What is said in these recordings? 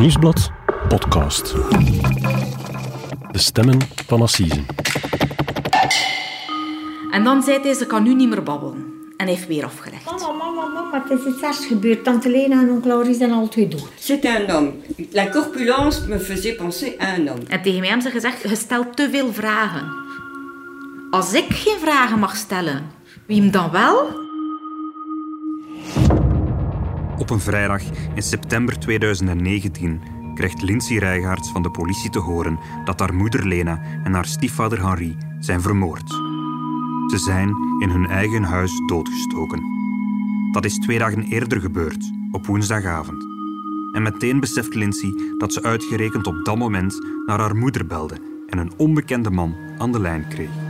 Nieuwsblad podcast. De stemmen van Assisen. En dan zei hij, ze kan nu niet meer babbelen. En hij heeft weer afgelegd. Mama, mama, mama, het is iets ergs gebeurd. Tante Lena en onkel Laurie zijn al twee dood. C'est un homme. La corpulence me faisait penser à un homme. En tegen mij hebben ze gezegd, je stelt te veel vragen. Als ik geen vragen mag stellen, wie hem dan wel? Op een vrijdag in september 2019 krijgt Lindsay Rijgaards van de politie te horen dat haar moeder Lena en haar stiefvader Henri zijn vermoord. Ze zijn in hun eigen huis doodgestoken. Dat is twee dagen eerder gebeurd, op woensdagavond. En meteen beseft Lindsay dat ze uitgerekend op dat moment naar haar moeder belde en een onbekende man aan de lijn kreeg.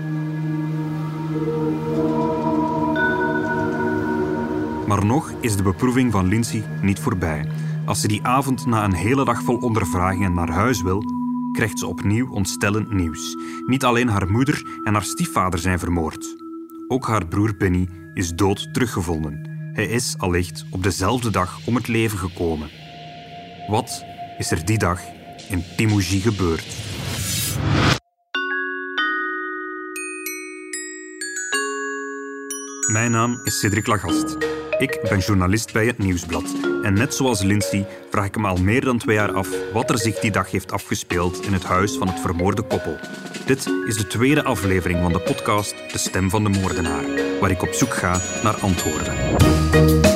Maar nog is de beproeving van Lindsay niet voorbij. Als ze die avond na een hele dag vol ondervragingen naar huis wil, krijgt ze opnieuw ontstellend nieuws. Niet alleen haar moeder en haar stiefvader zijn vermoord. Ook haar broer Benny is dood teruggevonden. Hij is allicht op dezelfde dag om het leven gekomen. Wat is er die dag in Timouji gebeurd? Mijn naam is Cedric Lagast. Ik ben journalist bij het Nieuwsblad. En net zoals Lindsay vraag ik me al meer dan twee jaar af wat er zich die dag heeft afgespeeld in het huis van het vermoorde koppel. Dit is de tweede aflevering van de podcast De Stem van de Moordenaar, waar ik op zoek ga naar antwoorden.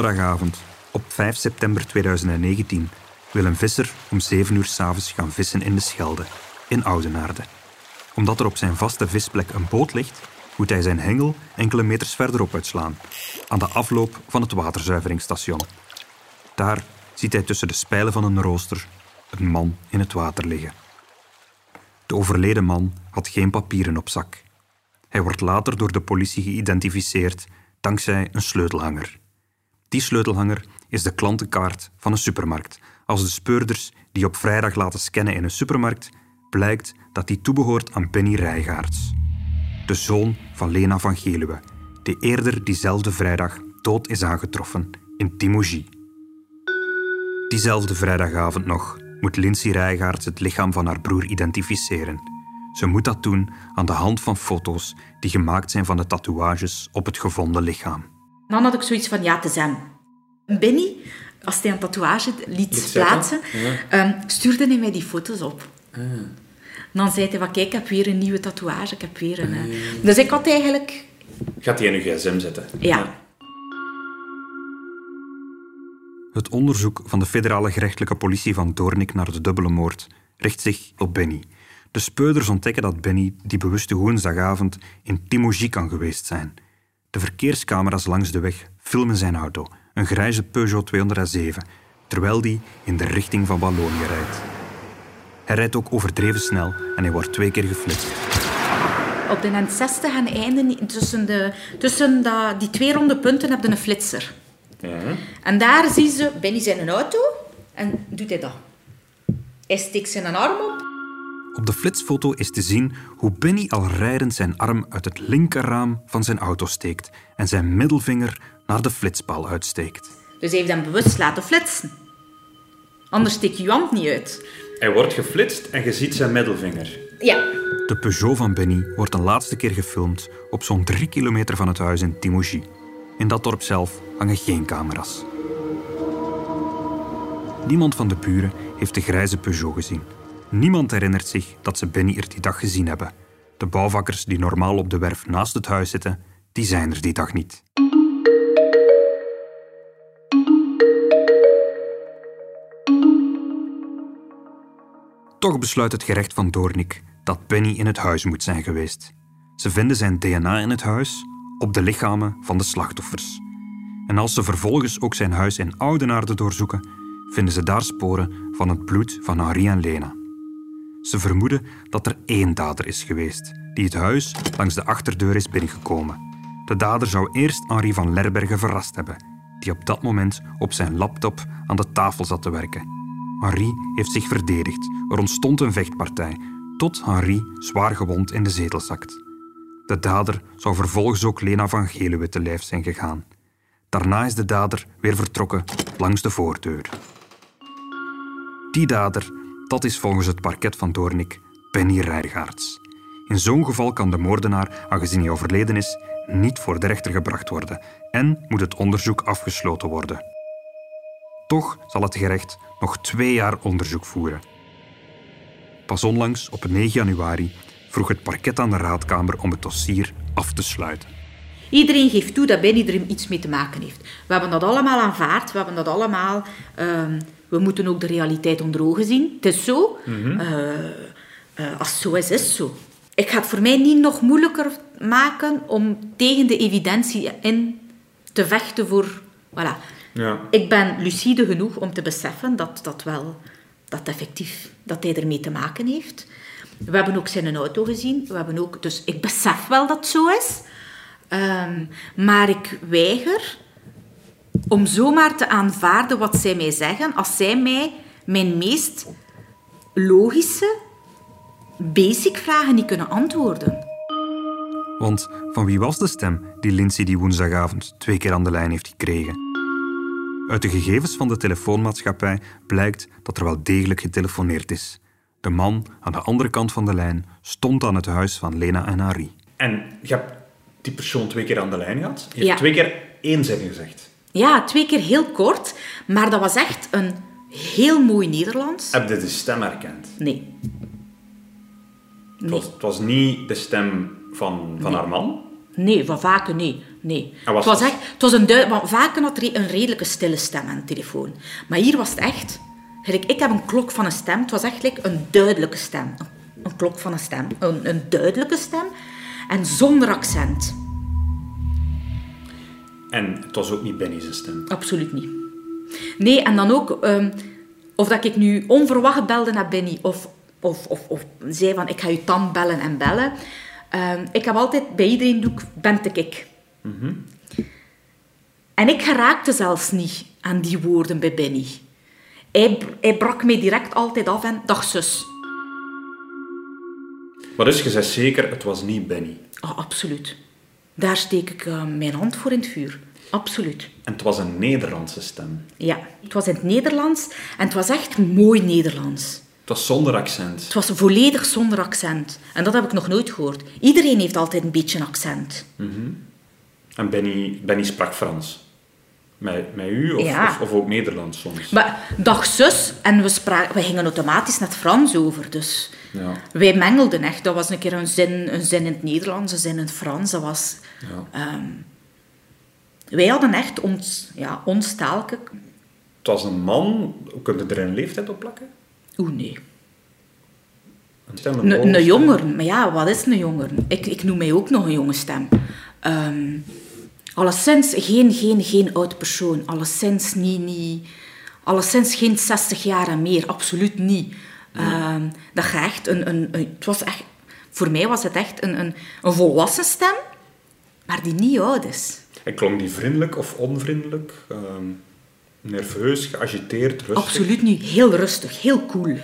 Donderdagavond, op 5 september 2019, wil een visser om 7 uur s'avonds gaan vissen in de Schelde, in Oudenaarde. Omdat er op zijn vaste visplek een boot ligt, moet hij zijn hengel enkele meters verderop uitslaan, aan de afloop van het waterzuiveringsstation. Daar ziet hij tussen de spijlen van een rooster een man in het water liggen. De overleden man had geen papieren op zak. Hij wordt later door de politie geïdentificeerd dankzij een sleutelhanger. Die sleutelhanger is de klantenkaart van een supermarkt. Als de speurders die op vrijdag laten scannen in een supermarkt, blijkt dat die toebehoort aan Benny Rijgaards. De zoon van Lena van Geluwe, die eerder diezelfde vrijdag dood is aangetroffen in Timouji. Diezelfde vrijdagavond nog moet Lindsay Rijgaards het lichaam van haar broer identificeren. Ze moet dat doen aan de hand van foto's die gemaakt zijn van de tatoeages op het gevonden lichaam. Dan had ik zoiets van, ja, het is hem. Benny, als hij een tatoeage liet plaatsen, ehm, stuurde hij mij die foto's op. Dan zei hij van, kijk, ik heb weer een nieuwe tatoeage, ik heb weer een... eh. Dus ik had eigenlijk... Gaat hij in uw gsm zetten? Ja. Het onderzoek van de federale gerechtelijke politie van Doornik naar de dubbele moord richt zich op Benny. De speurders ontdekken dat Benny die bewuste woensdagavond in Timouji kan geweest zijn. De verkeerscamera's langs de weg filmen zijn auto, een grijze Peugeot 207, terwijl die in de richting van Wallonië rijdt. Hij rijdt ook overdreven snel en hij wordt twee keer geflitst. Op de N60 en einde, tussen, de, tussen dat, die twee ronde punten, heb je een flitser. En daar zien ze Benny zijn auto en doet hij dat. Hij steekt zijn arm op. Op de flitsfoto is te zien hoe Benny al rijdend zijn arm uit het linkerraam van zijn auto steekt en zijn middelvinger naar de flitspaal uitsteekt. Dus hij heeft hem bewust laten flitsen. Anders steek je je hand niet uit. Hij wordt geflitst en je ziet zijn middelvinger. Ja. De Peugeot van Benny wordt een laatste keer gefilmd op zo'n drie kilometer van het huis in Timouji. In dat dorp zelf hangen geen camera's. Niemand van de buren heeft de grijze Peugeot gezien. Niemand herinnert zich dat ze Benny er die dag gezien hebben. De bouwvakkers die normaal op de werf naast het huis zitten, die zijn er die dag niet. Toch besluit het gerecht van Doornik dat Benny in het huis moet zijn geweest. Ze vinden zijn DNA in het huis op de lichamen van de slachtoffers. En als ze vervolgens ook zijn huis in Oudenaarde doorzoeken, vinden ze daar sporen van het bloed van Henri en Lena. Ze vermoeden dat er één dader is geweest, die het huis langs de achterdeur is binnengekomen. De dader zou eerst Henri van Lerbergen verrast hebben, die op dat moment op zijn laptop aan de tafel zat te werken. Henri heeft zich verdedigd. Er ontstond een vechtpartij, tot Henri zwaar gewond in de zetel zakt. De dader zou vervolgens ook Lena van Geluwe te lijf zijn gegaan. Daarna is de dader weer vertrokken langs de voordeur. Die dader, dat is volgens het parket van Doornik Benny Rijgaards. In zo'n geval kan de moordenaar, aangezien hij overleden is, niet voor de rechter gebracht worden en moet het onderzoek afgesloten worden. Toch zal het gerecht nog twee jaar onderzoek voeren. Pas onlangs, op 9 januari, vroeg het parket aan de raadkamer om het dossier af te sluiten. Iedereen geeft toe dat Benny er iets mee te maken heeft. We hebben dat allemaal aanvaard, we hebben dat allemaal... ehm, we moeten ook de realiteit onder ogen zien. Het is zo. Eh, eh, als het zo is, is het zo. Ik ga het voor mij niet nog moeilijker maken om tegen de evidentie in te vechten voor... Voilà. Ja. Ik ben lucide genoeg om te beseffen dat dat wel... Dat effectief, dat hij ermee te maken heeft. We hebben ook zijn auto gezien. We hebben ook, dus ik besef wel dat het zo is. Ehm, maar ik weiger om zomaar te aanvaarden wat zij mij zeggen, als zij mij mijn meest logische, basic vragen niet kunnen antwoorden. Want van wie was de stem die Lindsay die woensdagavond twee keer aan de lijn heeft gekregen? Uit de gegevens van de telefoonmaatschappij blijkt dat er wel degelijk getelefoneerd is. De man aan de andere kant van de lijn stond aan het huis van Lena en Harry. En je hebt die persoon twee keer aan de lijn gehad. Je Ja. hebt twee keer één zin gezegd. Ja, twee keer heel kort, maar dat was echt een heel mooi Nederlands. Heb je de stem herkend? Nee. Het, was, het was niet de stem van, van haar man. Nee, van Vaken, nee. nee. Was het was echt... Het was een duid... Want Vaken had een redelijke stille stem aan de telefoon. Maar hier was het echt... gelijk, Ik heb een klok van een stem. Het was echt like een duidelijke stem. Een, een klok van een stem. Een, een duidelijke stem. En zonder accent. En het was ook niet Benny's stem. Absoluut niet. Nee, en dan ook... ehm, of dat ik nu onverwacht belde naar Benny. Of, of, of, of zei van, ik ga je dan bellen en bellen. Ehm, ik heb altijd... Bij iedereen doe ik... Ben te ik. En ik geraakte zelfs niet aan die woorden bij Benny. Hij, hij brak mij direct altijd af en... Dag zus. Maar dus, je zegt zeker, het was niet Benny. Oh, absoluut. Daar steek ik eh, mijn hand voor in het vuur. Absoluut. En het was een Nederlandse stem. Ja, het was in het Nederlands en het was echt mooi Nederlands. Het was zonder accent. Het was volledig zonder accent. En dat heb ik nog nooit gehoord. Iedereen heeft altijd een beetje een accent. En Benny, Benny sprak Frans. Met, met u of, Ja. of, of ook Nederlands soms. Maar dag zus, en we, spraken, we gingen automatisch naar het Frans over. Dus Ja. wij mengelden echt. Dat was een keer een zin, een zin in het Nederlands, een zin in het Frans. Dat was... Ja. ehm, wij hadden echt ons, ja, ons taalke... Het was een man. Kun je er een leeftijd op plakken? Oeh, nee. Een Een, een jonger. Maar ja, wat is een jonger? Ik, ik noem mij ook nog een jonge stem. Ehm alleszins geen, geen, geen oud persoon. Alleszins niet, niet... Alleszins geen 60 jaar en meer. Absoluut niet. Ehm, dat gaat echt een, een, een... Het was echt... Voor mij was het echt een, een, een volwassen stem, maar die niet oud is. En klonk die vriendelijk of onvriendelijk? Ehm, nerveus, geagiteerd, rustig? Absoluut niet. Heel rustig, heel cool.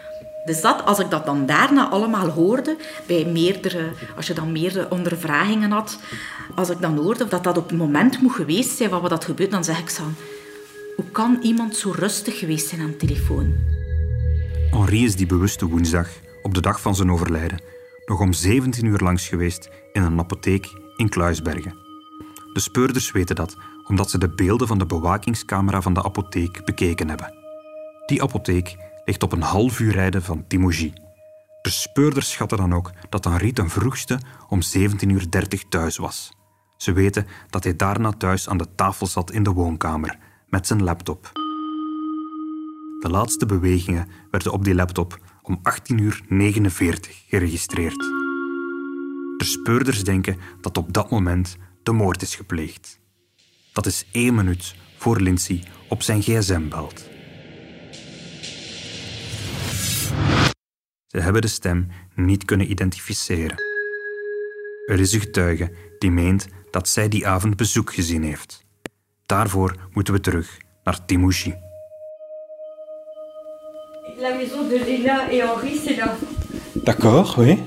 Dus dat, als ik dat dan daarna allemaal hoorde, bij meerdere, als je dan meerdere ondervragingen had, als ik dan hoorde dat dat op het moment moet geweest zijn van wat dat gebeurt, dan zeg ik zo, hoe kan iemand zo rustig geweest zijn aan de telefoon? Henri is die bewuste woensdag, op de dag van zijn overlijden, nog om 17 uur langs geweest in een apotheek in Kluisbergen. De speurders weten dat, omdat ze de beelden van de bewakingscamera van de apotheek bekeken hebben. Die apotheek ligt op een half uur rijden van Timouji. De speurders schatten dan ook dat Henri ten vroegste om 17.30 uur thuis was. Ze weten dat hij daarna thuis aan de tafel zat in de woonkamer met zijn laptop. De laatste bewegingen werden op die laptop om 18.49 uur geregistreerd. De speurders denken dat op dat moment de moord is gepleegd. Dat is één minuut voor Lindsay op zijn gsm belt. Ze hebben de stem niet kunnen identificeren. Er is een getuige die meent dat zij die avond bezoek gezien heeft. Daarvoor moeten we terug naar Timouchi. La maison de Léna et Henri, c'est là. D'accord, oui.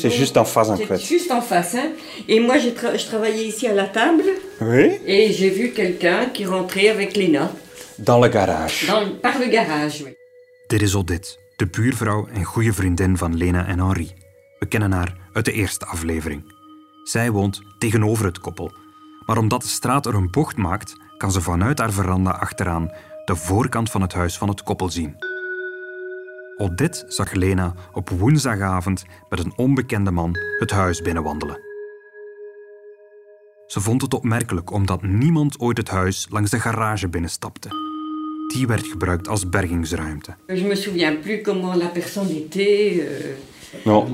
C'est juste en face en C'est fait. juste en face. Hein. Et moi, j'ai tra- je travaillais ici à la table Oui. et j'ai vu quelqu'un qui rentrait avec Léna Dans le garage. dans- par le garage. oui. Dit is Odette, de buurvrouw en goede vriendin van Lena en Henri. We kennen haar uit de eerste aflevering. Zij woont tegenover het koppel. Maar omdat de straat er een bocht maakt, kan ze vanuit haar veranda achteraan de voorkant van het huis van het koppel zien. Odette zag Lena op woensdagavond met een onbekende man het huis binnenwandelen. Ze vond het opmerkelijk omdat niemand ooit het huis langs de garage binnenstapte. Die werd gebruikt als bergingsruimte. Je me souviens plus comment la personne était. euh. Non.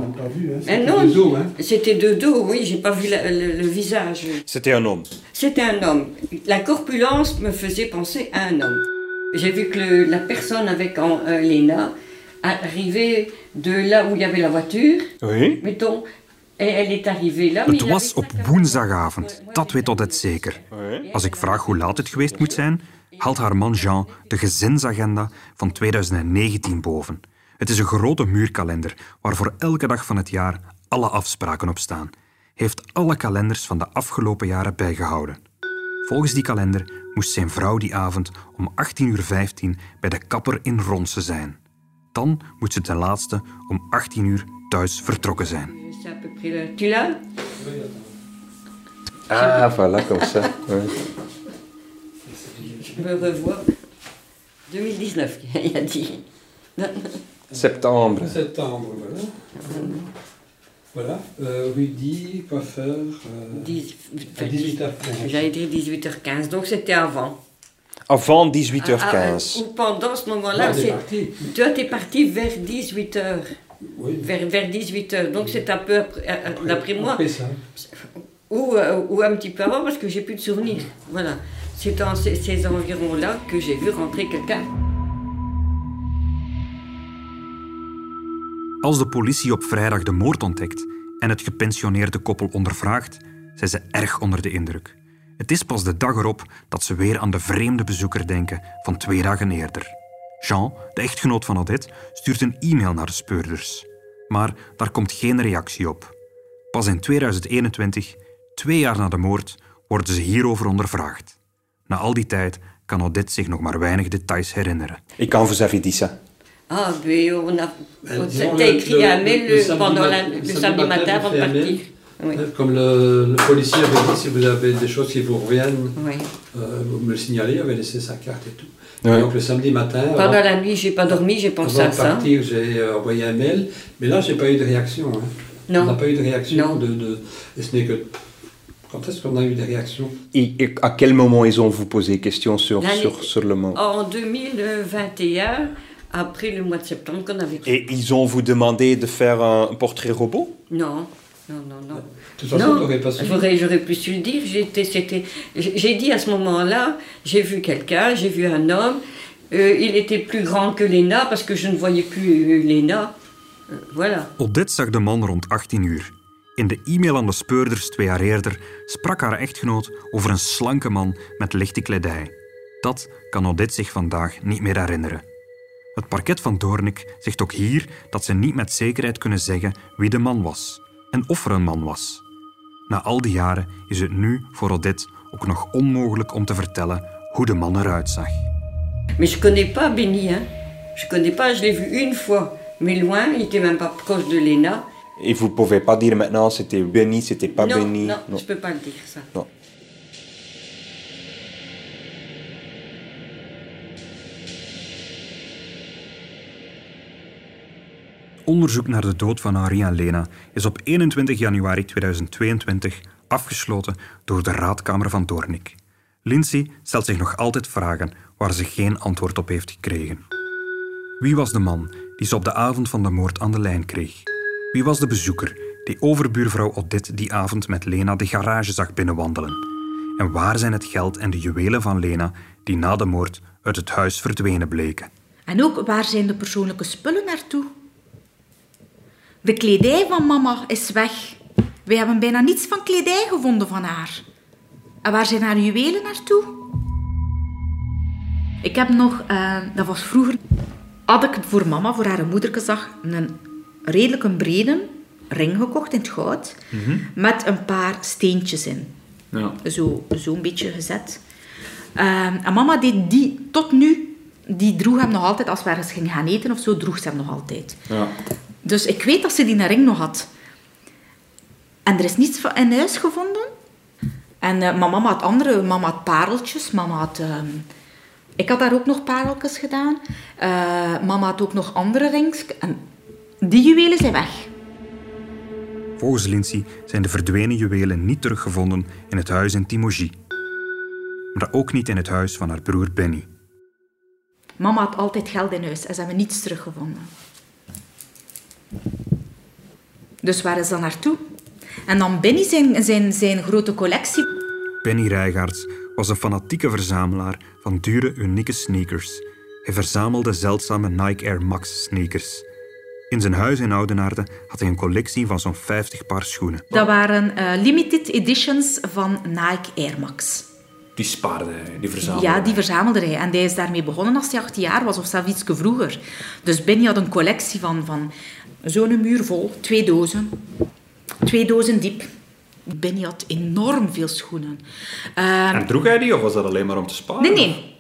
Mais non, c'était de dos, oui, j'ai pas vu la- le, le visage. C'était un homme. C'était un homme. La corpulence me faisait penser à un homme. J'ai vu que le- la personne avec en- euh, Léna arrivait de là où il y avait la voiture, Oui. mettons, et elle est arrivée là. mais Het was op woensdagavond, dat weet Odette zeker. Als ik vraag hoe laat het geweest moet zijn, haalt haar man Jean de gezinsagenda van 2019 boven. Het is een grote muurkalender waar voor elke dag van het jaar alle afspraken op staan. Hij heeft alle kalenders van de afgelopen jaren bijgehouden. Volgens die kalender moest zijn vrouw die avond om 18.15 uur bij de kapper in Ronse zijn. Dan moet ze ten laatste om 18 uur thuis vertrokken zijn. Ah, voilà, comme ça. Je me revois. 2019, il a dit. Septembre. Septembre, voilà. Voilà, euh, Rudy, coiffeur, euh, 10 à 18h15. J'allais dire 18h15, donc c'était avant. Avant Ah, ah, 18h15. ou pendant ce Là, moment-là, toi, t'es parti vers 18h. Oui. Vers, vers 18h, donc c'est un peu après, euh, d'après moi, ou, euh, ou un petit peu avant parce que j'ai plus de souvenirs. Voilà, c'est dans ces environs-là que j'ai vu rentrer quelqu'un. Als de politie op vrijdag de moord ontdekt en het gepensioneerde koppel ondervraagt, zijn ze erg onder de indruk. Het is pas de dag erop dat ze weer aan de vreemde bezoeker denken van twee dagen eerder. Jean, de echtgenoot van Odette, stuurt een e-mail naar de speurders. Maar daar komt geen reactie op. Pas in 2021, twee jaar na de moord, worden ze hierover ondervraagd. Na al die tijd kan Odette zich nog maar weinig details herinneren. Et quand vous avez dit ça Ah, ben on a. On s'était écrit un mail le samedi matin, avant de partir. Oui. Euh, Comme le, le policier avait dit, si vous avez des choses qui vous reviennent, oui. euh, vous me le signalez, il avait laissé sa carte et tout. Ouais. Donc le samedi matin, Pendant avant, la nuit, j'ai pas dormi, j'ai pensé avant à de ça. partir, j'ai euh, envoyé un mail, mais là, j'ai pas eu de réaction. hein. On n'a Non. pas eu de réaction. Non. De, de- et ce n'est que. Quand est-ce qu'on a eu des réactions et, et à quel moment ils ont vous posé question sur, sur, sur le mot En 2021, après le mois de septembre qu'on avait. Et ils ont vous demandé de faire un portrait robot Non, non, non, non. De toute façon, Non, pas su. j'aurais, j'aurais pu su le dire. J'étais, c'était, j'ai dit à ce moment-là, j'ai vu quelqu'un, j'ai vu un homme. Euh, il était plus grand que Léna parce que je ne voyais plus euh, Léna. Euh, voilà. Odette zag de man rond 18 uur. In de e-mail aan de speurders twee jaar eerder sprak haar echtgenoot over een slanke man met lichte kledij. Dat kan Odette zich vandaag niet meer herinneren. Het parket van Doornik zegt ook hier dat ze niet met zekerheid kunnen zeggen wie de man was en of er een man was. Na al die jaren is het nu voor Odette ook nog onmogelijk om te vertellen hoe de man eruit zag. Mais je connais pas Benny, hein. Je connais pas, je l'ai vu une fois, mais loin, il était même pas proche de Léna. Et vous pouvez pas dire maintenant c'était Benny, c'était pas non, Benny. non, je peux pas le dire ça. Non. Onderzoek naar de dood van Henri en Lena is op 21 januari 2022 afgesloten door de raadkamer van Doornik. Lindsay stelt zich nog altijd vragen waar ze geen antwoord op heeft gekregen. Wie was de man die ze op de avond van de moord aan de lijn kreeg? Wie was de bezoeker die overbuurvrouw Odette die avond met Lena de garage zag binnenwandelen? En waar zijn het geld en de juwelen van Lena die na de moord uit het huis verdwenen bleken? En ook, waar zijn de persoonlijke spullen naartoe? De kledij van mama is weg. We hebben bijna niets van kledij gevonden van haar. En waar zijn haar juwelen naartoe? Ik heb nog, uh, dat was vroeger, had ik voor mama, voor haar moederkezag, een redelijk een brede ring gekocht in het goud. Met een paar steentjes in. Ja. Zo, zo een beetje gezet. Ehm, en mama deed die, tot nu, die droeg hem nog altijd, als we ergens gingen gaan eten of zo, droeg ze hem nog altijd. Ja. Dus ik weet dat ze die ring nog had. En er is niets van in huis gevonden. En maar mama had andere, mama had pareltjes, mama had... ehm, ik had daar ook nog pareltjes gedaan. Eh, mama had ook nog andere rings. En die juwelen zijn weg. Volgens Lindsay zijn de verdwenen juwelen niet teruggevonden in het huis in Timogie. Maar ook niet in het huis van haar broer Benny. Mama had altijd geld in huis en ze hebben niets teruggevonden. Dus waar is dat naartoe? En dan Benny zijn, zijn, zijn grote collectie. Benny Rijgaards was een fanatieke verzamelaar van dure, unieke sneakers. Hij verzamelde zeldzame Nike Air Max sneakers. In zijn huis in Oudenaarde had hij een collectie van zo'n 50 paar schoenen. Dat waren eh, limited editions van Nike Air Max. Die spaarde hij, die verzamelde Ja, die verzamelde hij. En hij is daarmee begonnen als hij 18 jaar was, of zelfs iets vroeger. Dus Benny had een collectie van, van zo'n muur vol, twee dozen. Twee dozen diep. Benny had enorm veel schoenen. Ehm, En droeg hij die, of was dat alleen maar om te sparen? Nee, nee.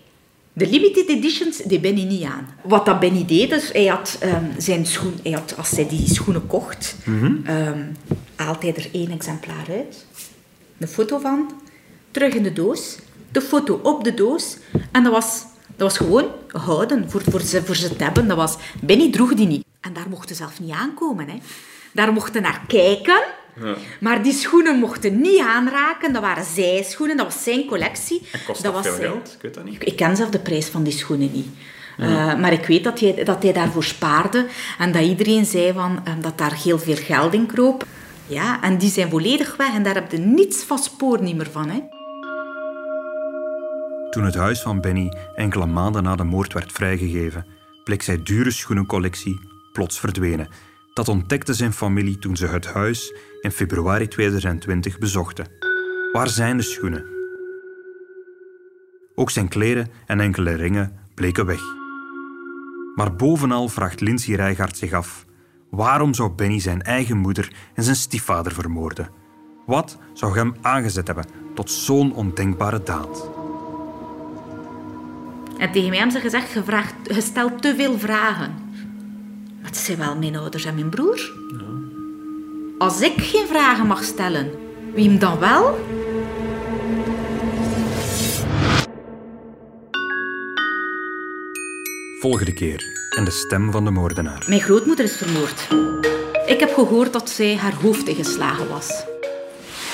De limited editions deed Benny niet aan. Wat dat Benny deed, is hij had ehm, zijn schoen... Hij had, als hij die schoenen kocht, ehm, haalt hij er één exemplaar uit. Een foto van. Terug in de doos. De foto op de doos. En dat was, dat was gewoon houden voor, voor, ze, voor ze te hebben. Dat was, Benny droeg die niet. En daar mochten zelf niet aankomen. Hè. Daar mochten naar kijken. Ja. Maar die schoenen mochten niet aanraken. Dat waren zijn schoenen. Dat was zijn collectie. En kost dat dat veel zijn- geld? Ik weet dat niet. ik, ik ken zelf de prijs van die schoenen niet. Eh, maar ik weet dat hij, dat hij daarvoor spaarde en dat iedereen zei van, eh, dat daar heel veel geld in kroop. Ja, en die zijn volledig weg en daar heb je niets van spoor niet meer van. Hè. Toen het huis van Benny enkele maanden na de moord werd vrijgegeven, bleek zijn dure schoenencollectie plots verdwenen. Dat ontdekte zijn familie toen ze het huis in februari 2020 bezochten. Waar zijn de schoenen? Ook zijn kleren en enkele ringen bleken weg. Maar bovenal vraagt Lindsay Rijgaard zich af: waarom zou Benny zijn eigen moeder en zijn stiefvader vermoorden? Wat zou hem aangezet hebben tot zo'n ondenkbare daad? En tegen mij hebben ze gezegd, je, je stelt te veel vragen. Maar het zijn wel mijn ouders en mijn broer. Als ik geen vragen mag stellen, wie hem dan wel? Volgende keer en de stem van de moordenaar. Mijn grootmoeder is vermoord. Ik heb gehoord dat zij haar hoofd ingeslagen was.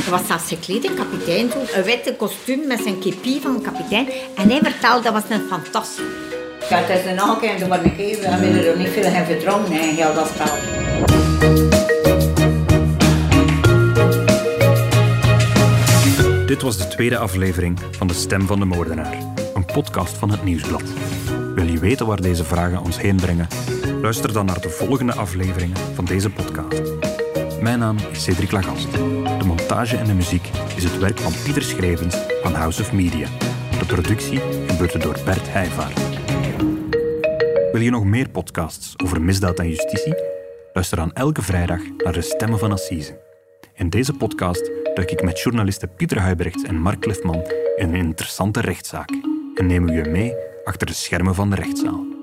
Hij was zelfs gekleed in kapitein. Een witte kostuum met zijn kepi van kapitein. En hij vertelde, dat was een fantastisch. Ja, het is een aankijken, maar ik we hebben er niet veel dat. Dit was de tweede aflevering van De Stem van de Moordenaar, een podcast van het Nieuwsblad. Wil je weten waar deze vragen ons heen brengen? Luister dan naar de volgende afleveringen van deze podcast. Mijn naam is Cedric Lagast. De montage en de muziek is het werk van Pieter Schrevens van House of Media. De productie gebeurde door Bert Heijvaart. Wil je nog meer podcasts over misdaad en justitie? Luister dan elke vrijdag naar de Stemmen van Assise. In deze podcast duik ik met journalisten Pieter Huibrechts en Mark Cliffman in een interessante rechtszaak en nemen we je mee achter de schermen van de rechtszaal.